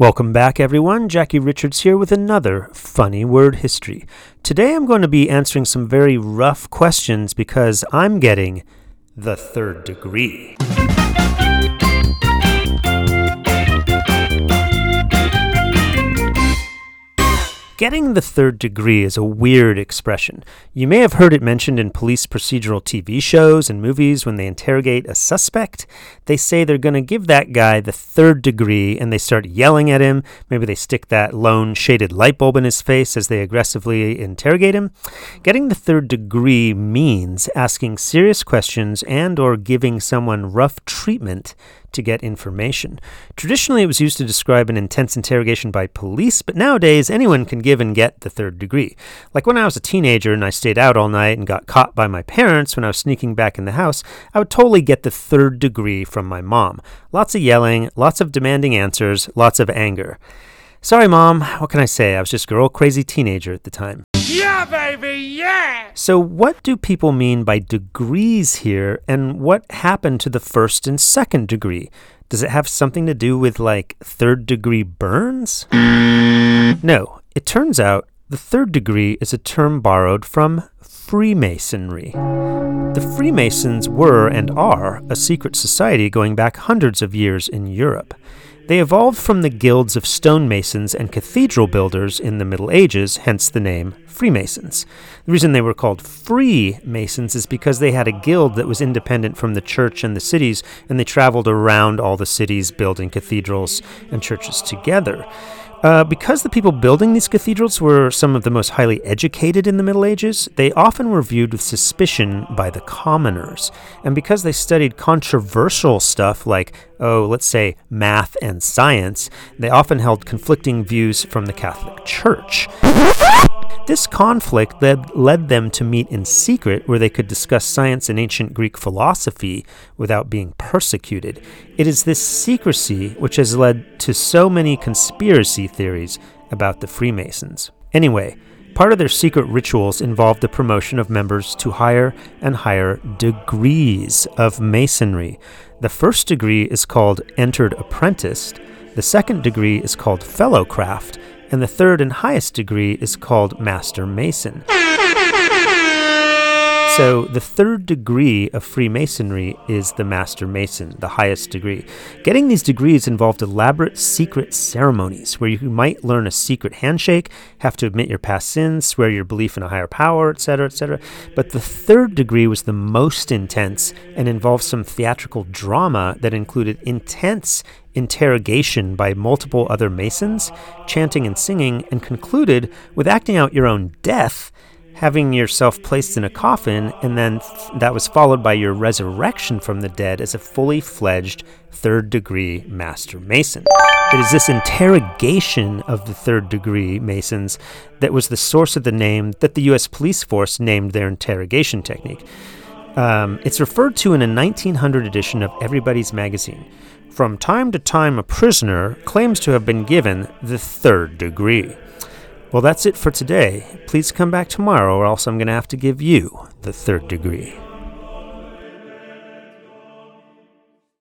Welcome back, everyone. Jackie Richards here with another funny word history. Today I'm going to be answering some very rough questions because I'm getting the third degree. Getting the third degree is a weird expression. You may have heard it mentioned in police procedural TV shows and movies when they interrogate a suspect. They say they're going to give that guy the third degree and they start yelling at him. Maybe they stick that lone shaded light bulb in his face as they aggressively interrogate him. Getting the third degree means asking serious questions and or giving someone rough treatment to get information. Traditionally, it was used to describe an intense interrogation by police, but nowadays anyone can give and get the third degree. Like when I was a teenager and I stayed out all night and got caught by my parents when I was sneaking back in the house, I would totally get the third degree from my mom. Lots of yelling, lots of demanding answers, lots of anger. Sorry, Mom. What can I say? I was just a girl crazy teenager at the time. Yeah, baby, yeah! So, what do people mean by degrees here, and what happened to the first and second degree? Does it have something to do with like third degree burns? No, it turns out the third degree is a term borrowed from Freemasonry. The Freemasons were and are a secret society going back hundreds of years in Europe. They evolved from the guilds of stonemasons and cathedral builders in the Middle Ages, hence the name Freemasons. The reason they were called Free Masons is because they had a guild that was independent from the church and the cities, and they traveled around all the cities building cathedrals and churches together. Uh, because the people building these cathedrals were some of the most highly educated in the Middle Ages, they often were viewed with suspicion by the commoners. And because they studied controversial stuff like, oh, let's say math and science, they often held conflicting views from the Catholic Church. This conflict led, led them to meet in secret where they could discuss science and ancient Greek philosophy without being persecuted. It is this secrecy which has led to so many conspiracy theories about the Freemasons. Anyway, part of their secret rituals involved the promotion of members to higher and higher degrees of Masonry. The first degree is called Entered Apprentice, the second degree is called Fellowcraft, and the third and highest degree is called Master Mason. So, the third degree of Freemasonry is the Master Mason, the highest degree. Getting these degrees involved elaborate secret ceremonies where you might learn a secret handshake, have to admit your past sins, swear your belief in a higher power, etc., etc. But the third degree was the most intense and involved some theatrical drama that included intense interrogation by multiple other Masons, chanting and singing, and concluded with acting out your own death having yourself placed in a coffin, and then that was followed by your resurrection from the dead as a fully fledged third degree Master Mason. It is this interrogation of the third degree Masons that was the source of the name that the U.S. police force named their interrogation technique. Um, it's referred to in a 1900 edition of Everybody's Magazine. From time to time, a prisoner claims to have been given the third degree. Well, that's it for today. Please come back tomorrow, or else I'm going to have to give you the third degree.